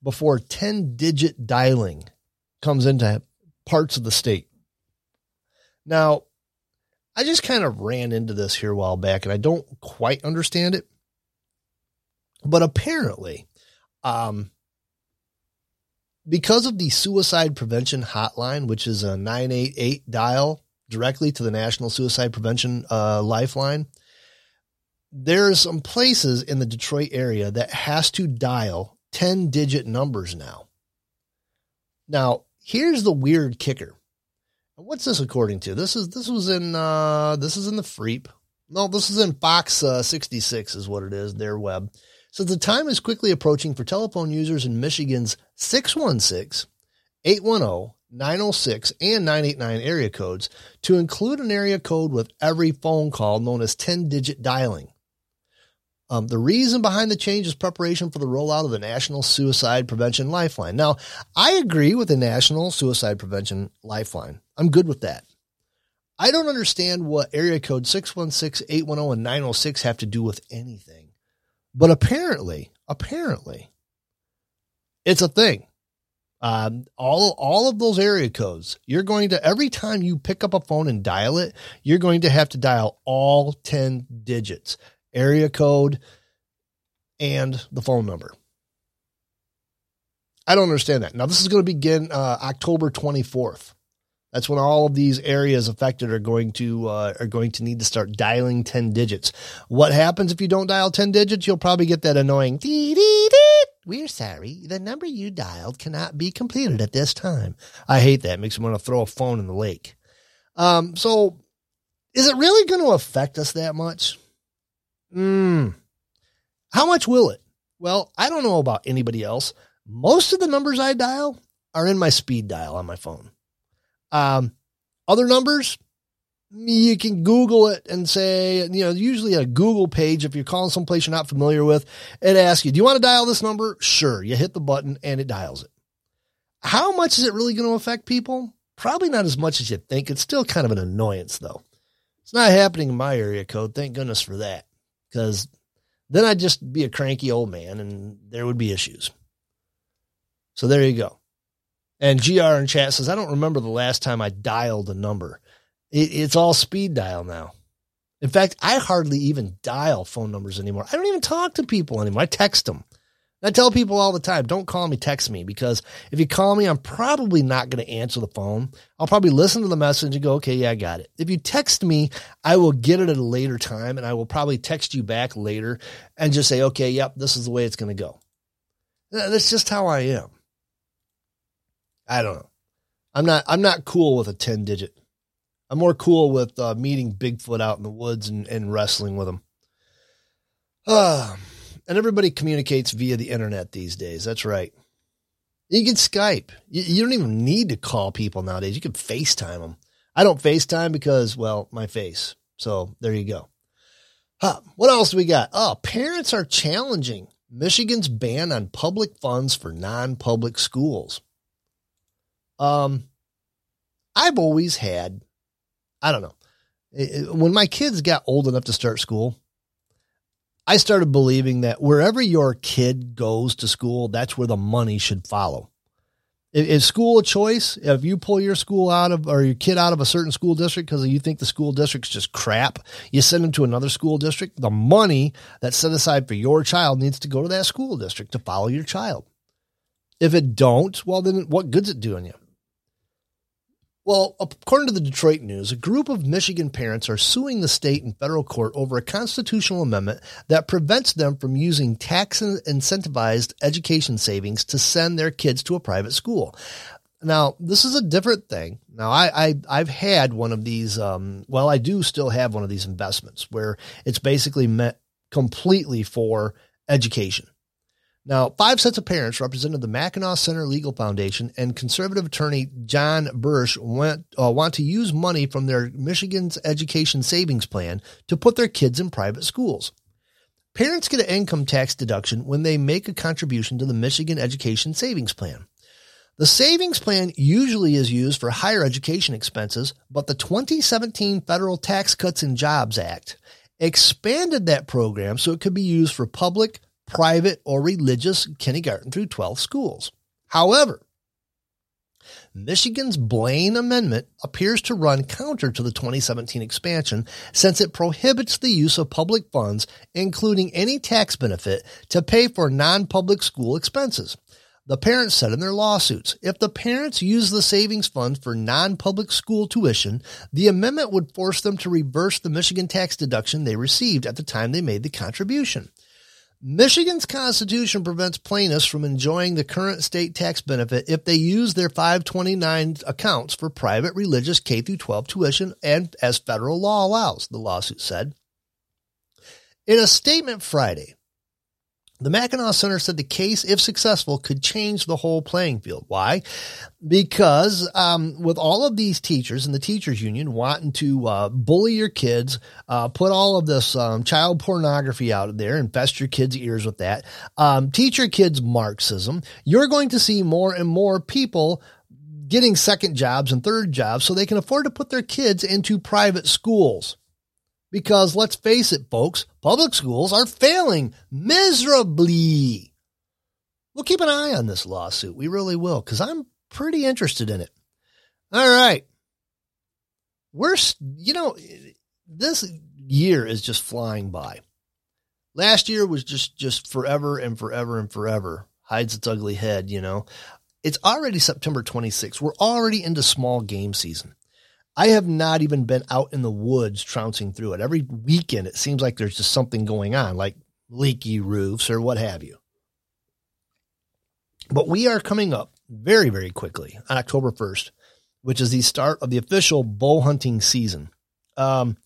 before 10 digit dialing comes into parts of the state. Now, I just kind of ran into this here a while back and I don't quite understand it. But apparently, um, because of the suicide prevention hotline, which is a 988 dial directly to the National Suicide Prevention uh, Lifeline, are some places in the Detroit area that has to dial 10 digit numbers now. Now, Here's the weird kicker. What's this according to? This is this was in uh this is in the Freep. No, this is in Fox uh, 66 is what it is, their web. So the time is quickly approaching for telephone users in Michigan's 616, 810, 906, and 989 area codes to include an area code with every phone call known as 10 digit dialing. Um, the reason behind the change is preparation for the rollout of the National Suicide Prevention Lifeline. Now, I agree with the National Suicide Prevention Lifeline. I'm good with that. I don't understand what area code 616, 810, and 906 have to do with anything. But apparently, apparently, it's a thing. Um, all all of those area codes, you're going to every time you pick up a phone and dial it, you're going to have to dial all 10 digits area code, and the phone number. I don't understand that. Now, this is going to begin uh, October 24th. That's when all of these areas affected are going to uh, are going to need to start dialing 10 digits. What happens if you don't dial 10 digits? You'll probably get that annoying dee dee dee. We're sorry. The number you dialed cannot be completed at this time. I hate that. It makes me want to throw a phone in the lake. Um, so is it really going to affect us that much? Hmm. How much will it? Well, I don't know about anybody else. Most of the numbers I dial are in my speed dial on my phone. Um, other numbers, you can Google it and say, you know, usually a Google page, if you're calling someplace you're not familiar with, it asks you, do you want to dial this number? Sure. You hit the button and it dials it. How much is it really going to affect people? Probably not as much as you think. It's still kind of an annoyance though. It's not happening in my area code. Thank goodness for that. Cause then I'd just be a cranky old man and there would be issues. So there you go. And GR in chat says, I don't remember the last time I dialed a number. It, it's all speed dial now. In fact, I hardly even dial phone numbers anymore. I don't even talk to people anymore. I text them. I tell people all the time, don't call me, text me, because if you call me, I'm probably not going to answer the phone. I'll probably listen to the message and go, okay, yeah, I got it. If you text me, I will get it at a later time and I will probably text you back later and just say, okay, yep, this is the way it's going to go. That's just how I am. I don't know. I'm not, I'm not cool with a 10 digit. I'm more cool with uh, meeting Bigfoot out in the woods and, and wrestling with him. Uh, and everybody communicates via the internet these days. That's right. You can Skype. You, you, don't even need to call people nowadays. You can FaceTime them. I don't FaceTime because, well, my face. So there you go. Huh. What else we got? Oh, parents are challenging Michigan's ban on public funds for non-public schools. Um, I've always had, I don't know, when my kids got old enough to start school, I started believing that wherever your kid goes to school, that's where the money should follow. Is school a choice? If you pull your school out of or your kid out of a certain school district because you think the school district's just crap, you send them to another school district. The money that's set aside for your child needs to go to that school district to follow your child. If it don't, well, then what good's it doing you? Well, according to the Detroit News, a group of Michigan parents are suing the state and federal court over a constitutional amendment that prevents them from using tax incentivized education savings to send their kids to a private school. Now, this is a different thing. Now, I, I have had one of these. Um, well, I do still have one of these investments where it's basically meant completely for education. Now, five sets of parents represented the Mackinac Center Legal Foundation and conservative attorney John Bursch went, uh, want to use money from their Michigan's education savings plan to put their kids in private schools. Parents get an income tax deduction when they make a contribution to the Michigan Education Savings Plan. The savings plan usually is used for higher education expenses, but the 2017 Federal Tax Cuts and Jobs Act expanded that program so it could be used for public, private, or religious kindergarten through 12 schools. However, Michigan's Blaine Amendment appears to run counter to the 2017 expansion since it prohibits the use of public funds, including any tax benefit, to pay for non-public school expenses. The parents said in their lawsuits, if the parents use the savings fund for non-public school tuition, the amendment would force them to reverse the Michigan tax deduction they received at the time they made the contribution. Michigan's constitution prevents plaintiffs from enjoying the current state tax benefit if they use their 529 accounts for private religious K through 12 tuition and as federal law allows, the lawsuit said. In a statement Friday, the Mackinac Center said the case, if successful, could change the whole playing field. Why? Because um, with all of these teachers and the teachers union wanting to uh, bully your kids, uh, put all of this um, child pornography out of there, infest your kids' ears with that, um, teach your kids Marxism, you're going to see more and more people getting second jobs and third jobs so they can afford to put their kids into private schools. Because let's face it, folks, public schools are failing miserably. We'll keep an eye on this lawsuit. We really will, because I'm pretty interested in it. All right. We're, you know, this year is just flying by. Last year was just, just forever and forever and forever hides its ugly head, you know. It's already September 26th. We're already into small game season. I have not even been out in the woods trouncing through it. Every weekend, it seems like there's just something going on, like leaky roofs or what have you. But we are coming up very, very quickly on October 1st, which is the start of the official bow hunting season. Um,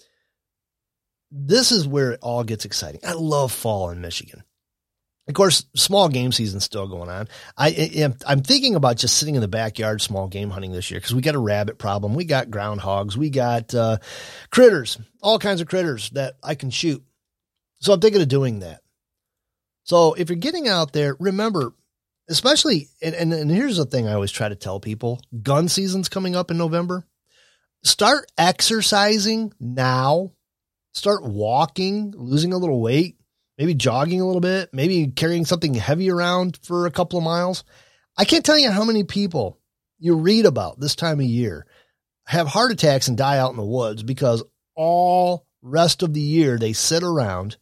this is where it all gets exciting. I love fall in Michigan. Of course, small game season's still going on. I am I'm thinking about just sitting in the backyard small game hunting this year because we got a rabbit problem, we got groundhogs, we got uh, critters, all kinds of critters that I can shoot. So I'm thinking of doing that. So if you're getting out there, remember, especially and, and, and here's the thing I always try to tell people: gun season's coming up in November. Start exercising now. Start walking, losing a little weight maybe jogging a little bit, maybe carrying something heavy around for a couple of miles. I can't tell you how many people you read about this time of year have heart attacks and die out in the woods because all rest of the year they sit around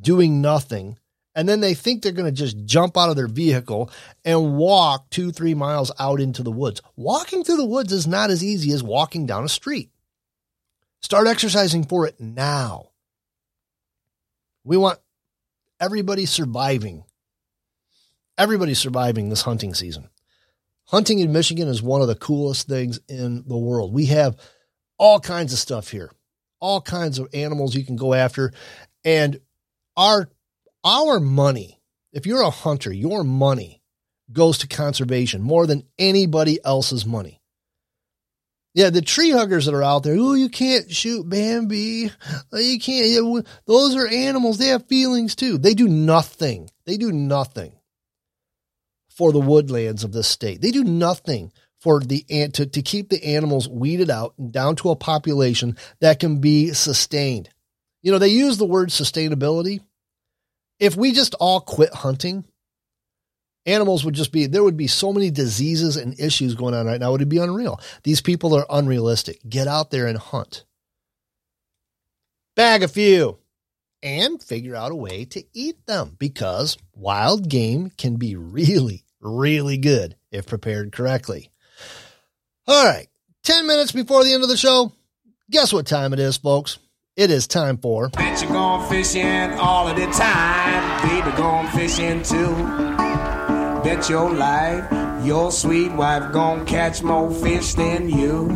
doing nothing and then they think they're going to just jump out of their vehicle and walk two, three miles out into the woods. Walking through the woods is not as easy as walking down a street. Start exercising for it now. We want everybody's surviving. Everybody's surviving this hunting season. Hunting in Michigan is one of the coolest things in the world. We have all kinds of stuff here, all kinds of animals you can go after. And our, our money, if you're a hunter, your money goes to conservation more than anybody else's money. Yeah, the tree huggers that are out there, oh, you can't shoot Bambi. Uh, you can't. Those are animals. They have feelings too. They do nothing. They do nothing for the woodlands of this state. They do nothing for the to, to keep the animals weeded out and down to a population that can be sustained. You know, they use the word sustainability. If we just all quit hunting, animals would just be there would be so many diseases and issues going on right now. It would be unreal? These people are unrealistic. Get out there and hunt. Bag a few and figure out a way to eat them because wild game can be really really good if prepared correctly. All right. 10 minutes before the end of the show. Guess what time it is folks? It is time for Bet you're going fishing all of the time. Baby, going fishing too bet your life your sweet wife gon' catch more fish than you.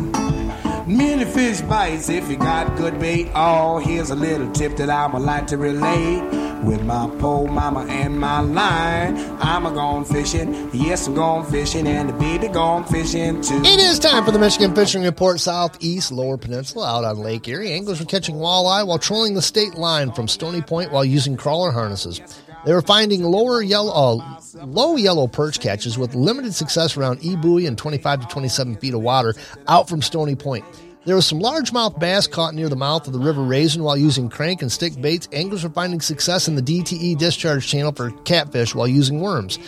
Many fish bites if you got good bait. Oh, here's a little tip that I'ma like to relate. With my pole mama and my line, I'm a gone fishing. Yes, I'm gone fishing, and the baby gone fishing too. It is time for the Michigan Fishing Report Southeast Lower Peninsula out on Lake Erie. Anglers were catching walleye while trolling the state line from Stony Point while using crawler harnesses. They were finding lower yellow, uh, low yellow perch catches with limited success around E buoy and 25 to 27 feet of water out from Stony Point. There was some largemouth bass caught near the mouth of the River Raisin while using crank and stick baits. Anglers were finding success in the DTE discharge channel for catfish while using worms.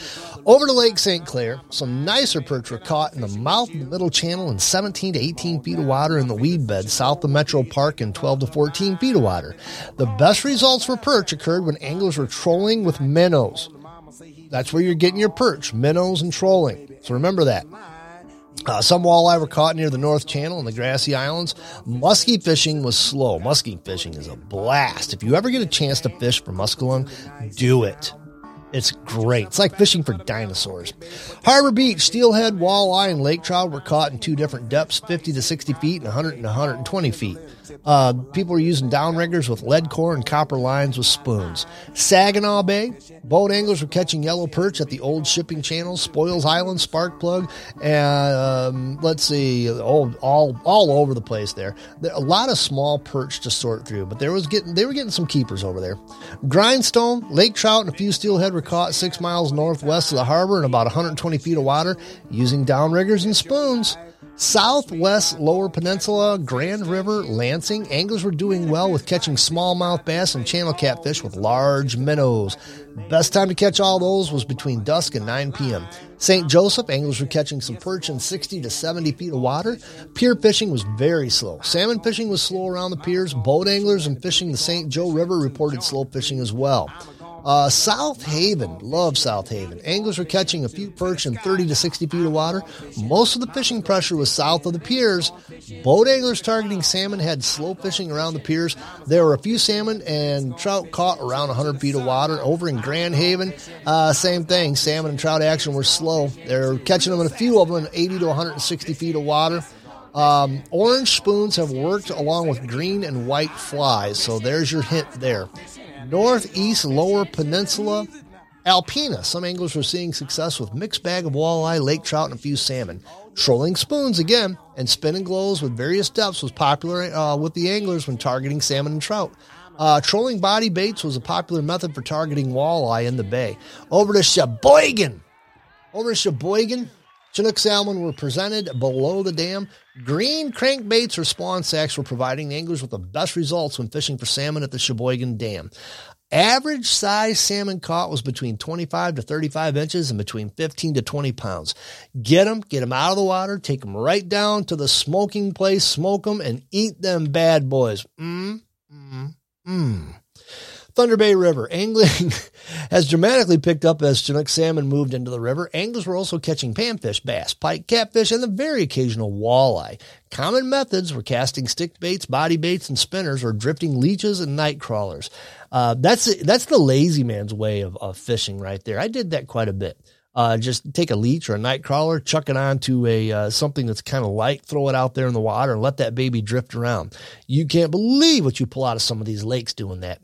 Over to Lake St. Clair, some nicer perch were caught in the mouth of the middle channel in 17 to 18 feet of water in the weed bed south of Metro Park in 12 to 14 feet of water. The best results for perch occurred when anglers were trolling with minnows. That's where you're getting your perch, minnows and trolling. So remember that. Uh, some walleye were caught near the North Channel and the Grassy Islands. Muskie fishing was slow. Muskie fishing is a blast. If you ever get a chance to fish for muskellunge, do it. It's great. It's like fishing for dinosaurs. Harbor Beach, steelhead, walleye, and lake trout were caught in two different depths, 50 to 60 feet and 100 and 120 feet. Uh, people were using downriggers with lead core and copper lines with spoons. Saginaw Bay, boat anglers were catching yellow perch at the old shipping channels, Spoils Island, Spark Plug, and um, let's see, all, all all over the place there. there. A lot of small perch to sort through, but there was getting they were getting some keepers over there. Grindstone, lake trout, and a few steelhead were caught six miles northwest of the harbor in about 120 feet of water using downriggers and spoons. Southwest Lower Peninsula, Grand River, Lansing, anglers were doing well with catching smallmouth bass and channel catfish with large minnows. Best time to catch all those was between dusk and 9 p.m. St. Joseph, anglers were catching some perch in 60 to 70 feet of water. Pier fishing was very slow. Salmon fishing was slow around the piers. Boat anglers and fishing the St. Joe River reported slow fishing as well. Uh, South Haven, love South Haven. Anglers were catching a few perch in 30 to 60 feet of water. Most of the fishing pressure was south of the piers. Boat anglers targeting salmon had slow fishing around the piers. There were a few salmon and trout caught around 100 feet of water. Over in Grand Haven, uh, same thing. Salmon and trout action were slow. They're catching them in a few of them in 80 to 160 feet of water. Um, orange spoons have worked along with green and white flies, so there's your hint there. Northeast Lower Peninsula, Alpena. Some anglers were seeing success with mixed bag of walleye, lake trout, and a few salmon. Trolling spoons again and spinning glows with various depths was popular uh, with the anglers when targeting salmon and trout. Uh, trolling body baits was a popular method for targeting walleye in the bay. Over to Cheboygan. Over to Cheboygan, Chinook salmon were presented below the dam. Green crankbaits or spawn sacks were providing the anglers with the best results when fishing for salmon at the Cheboygan Dam. Average size salmon caught was between 25 to 35 inches and between 15 to 20 pounds. Get them, get them out of the water, take them right down to the smoking place, smoke them, and eat them bad boys. Mmm, mmm, mmm. Thunder Bay River. Angling has dramatically picked up as Chinook salmon moved into the river. Anglers were also catching panfish, bass, pike, catfish, and the very occasional walleye. Common methods were casting stick baits, body baits, and spinners, or drifting leeches and night crawlers. Uh, that's that's the lazy man's way of, of fishing right there. I did that quite a bit. Uh, just take a leech or a night crawler, chuck it onto a uh, something that's kind of light, throw it out there in the water, and let that baby drift around. You can't believe what you pull out of some of these lakes doing that.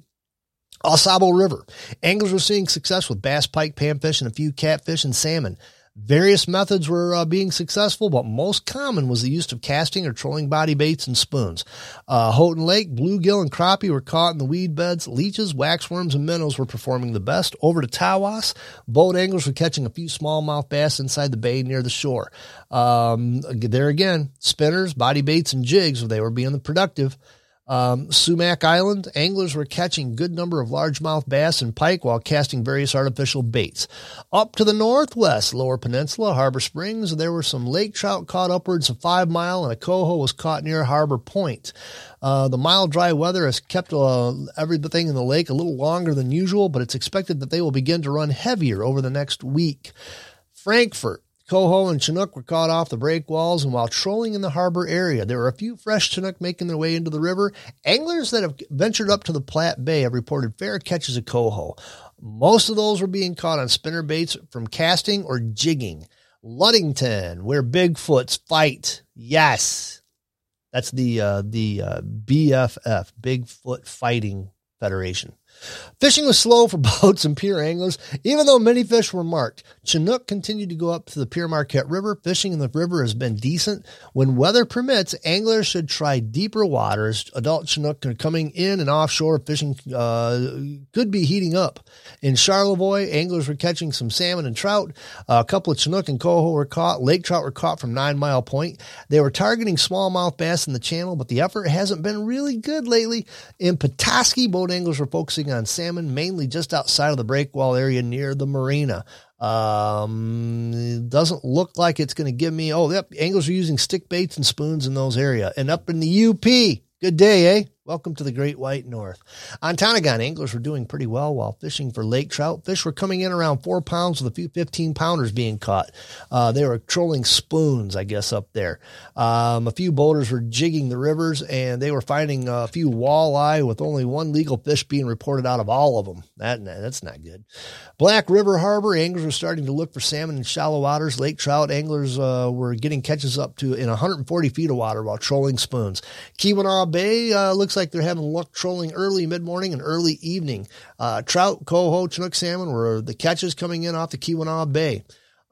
Sable River. Anglers were seeing success with bass, pike, panfish, and a few catfish and salmon. Various methods were uh, being successful, but most common was the use of casting or trolling body baits and spoons. Uh, Houghton Lake, bluegill, and crappie were caught in the weed beds. Leeches, waxworms, and minnows were performing the best. Over to Tawas, boat anglers were catching a few smallmouth bass inside the bay near the shore. Um, there again, spinners, body baits, and jigs, they were being the productive. Um, Sumac Island, anglers were catching good number of largemouth bass and pike while casting various artificial baits. Up to the northwest, Lower Peninsula, Harbor Springs, there were some lake trout caught upwards of five mile, and a coho was caught near Harbor Point. Uh, the mild, dry weather has kept uh, everything in the lake a little longer than usual, but it's expected that they will begin to run heavier over the next week. Frankfort, Coho and Chinook were caught off the breakwalls, and while trolling in the harbor area, there were a few fresh Chinook making their way into the river. Anglers that have ventured up to the Platte Bay have reported fair catches of coho. Most of those were being caught on spinner baits from casting or jigging. Ludington, where Bigfoots fight. Yes. That's the uh, the uh, BFF, Bigfoot Fighting Federation. Fishing was slow for boats and pier anglers, even though many fish were marked. Chinook continued to go up to the Pere Marquette River. Fishing in the river has been decent. When weather permits, anglers should try deeper waters. Adult Chinook are coming in and offshore. Fishing uh, could be heating up. In Charlevoix, anglers were catching some salmon and trout. A couple of Chinook and coho were caught. Lake trout were caught from Nine Mile Point. They were targeting smallmouth bass in the channel, but the effort hasn't been really good lately. In Petoskey, boat anglers were focusing on salmon, mainly just outside of the breakwall area near the marina. Um, doesn't look like it's going to give me. Oh, yep. Anglers are using stick baits and spoons in those area. And up in the UP, good day, eh? Welcome to the Great White North. Ontonagon, anglers were doing pretty well while fishing for lake trout. Fish were coming in around four pounds with a few 15 pounders being caught. Uh, they were trolling spoons, I guess, up there. Um, a few boaters were jigging the rivers and they were finding a few walleye with only one legal fish being reported out of all of them. That, that's not good. Black River Harbor, anglers were starting to look for salmon in shallow waters. Lake trout anglers uh, were getting catches up to in 140 feet of water while trolling spoons. Keweenaw Bay uh, looks like they're having luck trolling early mid morning and early evening. Uh, trout, coho, chinook salmon were the catches coming in off the Keweenaw Bay.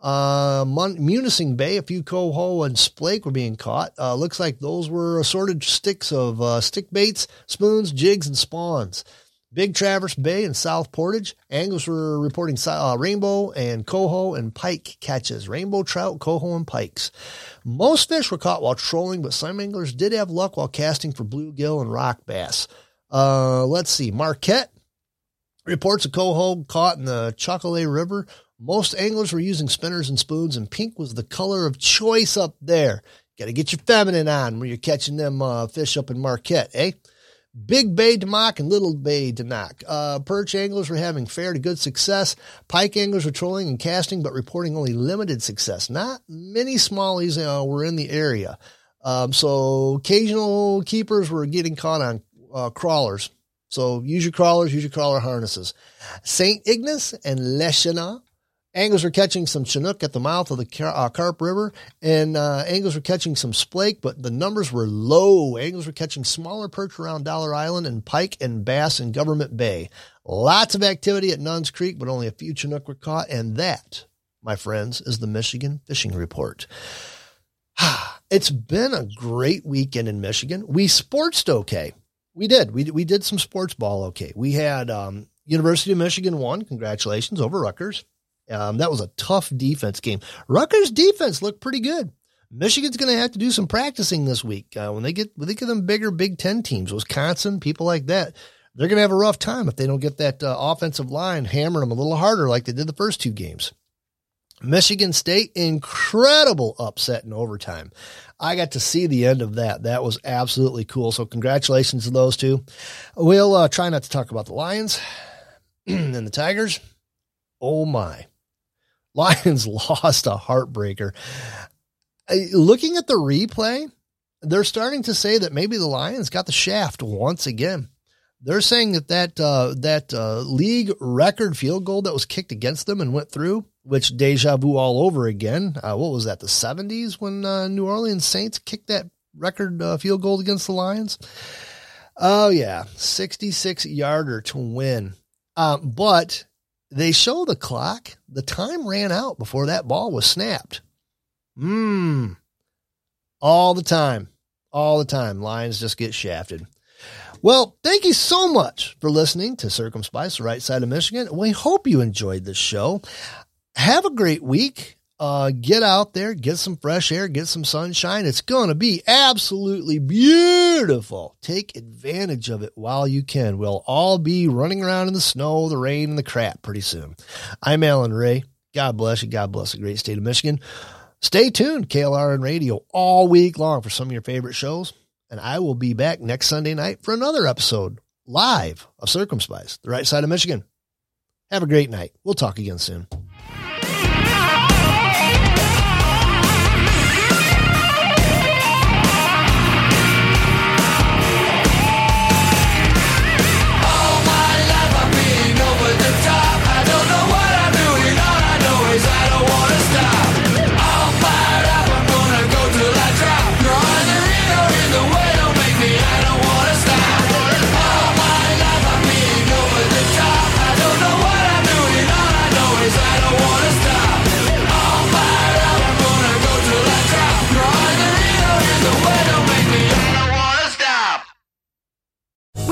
Uh, Munising Bay, a few coho and splake were being caught. Uh, looks like those were assorted sticks of uh, stick baits, spoons, jigs, and spawns. Big Traverse Bay and South Portage, anglers were reporting uh, rainbow and coho and pike catches. Rainbow trout, coho, and pikes. Most fish were caught while trolling, but some anglers did have luck while casting for bluegill and rock bass. Uh, let's see. Marquette reports a coho caught in the Chocolay River. Most anglers were using spinners and spoons, and pink was the color of choice up there. Got to get your feminine on when you're catching them uh, fish up in Marquette, eh? Big Bay de Noc and Little Bay de Noc. Uh, perch anglers were having fair to good success. Pike anglers were trolling and casting, but reporting only limited success. Not many smallies were in the area. Um, so occasional keepers were getting caught on uh, crawlers. So use your crawlers, use your crawler harnesses. St. Ignace and Les Cheneaux Anglers were catching some Chinook at the mouth of the Car- uh, Carp River, and uh, anglers were catching some splake, but the numbers were low. Anglers were catching smaller perch around Dollar Island and pike and bass in Government Bay. Lots of activity at Nunns Creek, but only a few Chinook were caught, and that, my friends, is the Michigan Fishing Report. it's been a great weekend in Michigan. We sportsed okay. We did. We, we did some sports ball okay. We had um, University of Michigan won. Congratulations over Rutgers. Um, that was a tough defense game. Rutgers defense looked pretty good. Michigan's going to have to do some practicing this week uh, when they get when they get them bigger Big Ten teams, Wisconsin, people like that. They're going to have a rough time if they don't get that uh, offensive line hammering them a little harder like they did the first two games. Michigan State, incredible upset in overtime. I got to see the end of that. That was absolutely cool. So congratulations to those two. We'll uh, try not to talk about the Lions and the Tigers. Oh my. Lions lost a heartbreaker. Looking at the replay, they're starting to say that maybe the Lions got the shaft once again. They're saying that that uh, that uh, league record field goal that was kicked against them and went through, which deja vu all over again. Uh, what was that? The seventies when uh, New Orleans Saints kicked that record uh, field goal against the Lions. Oh yeah, sixty six yarder to win. Um, but they show the clock. The time ran out before that ball was snapped. Mmm. All the time. All the time. Lions just get shafted. Well, thank you so much for listening to Circumspice, the right side of Michigan. We hope you enjoyed this show. Have a great week. Uh, get out there, get some fresh air, get some sunshine. It's going to be absolutely beautiful. Take advantage of it while you can. We'll all be running around in the snow, the rain, and the crap pretty soon. I'm Alan Ray. God bless you. God bless the great state of Michigan. Stay tuned, KLRN Radio, all week long for some of your favorite shows. And I will be back next Sunday night for another episode live of Circumspice, the right side of Michigan. Have a great night. We'll talk again soon.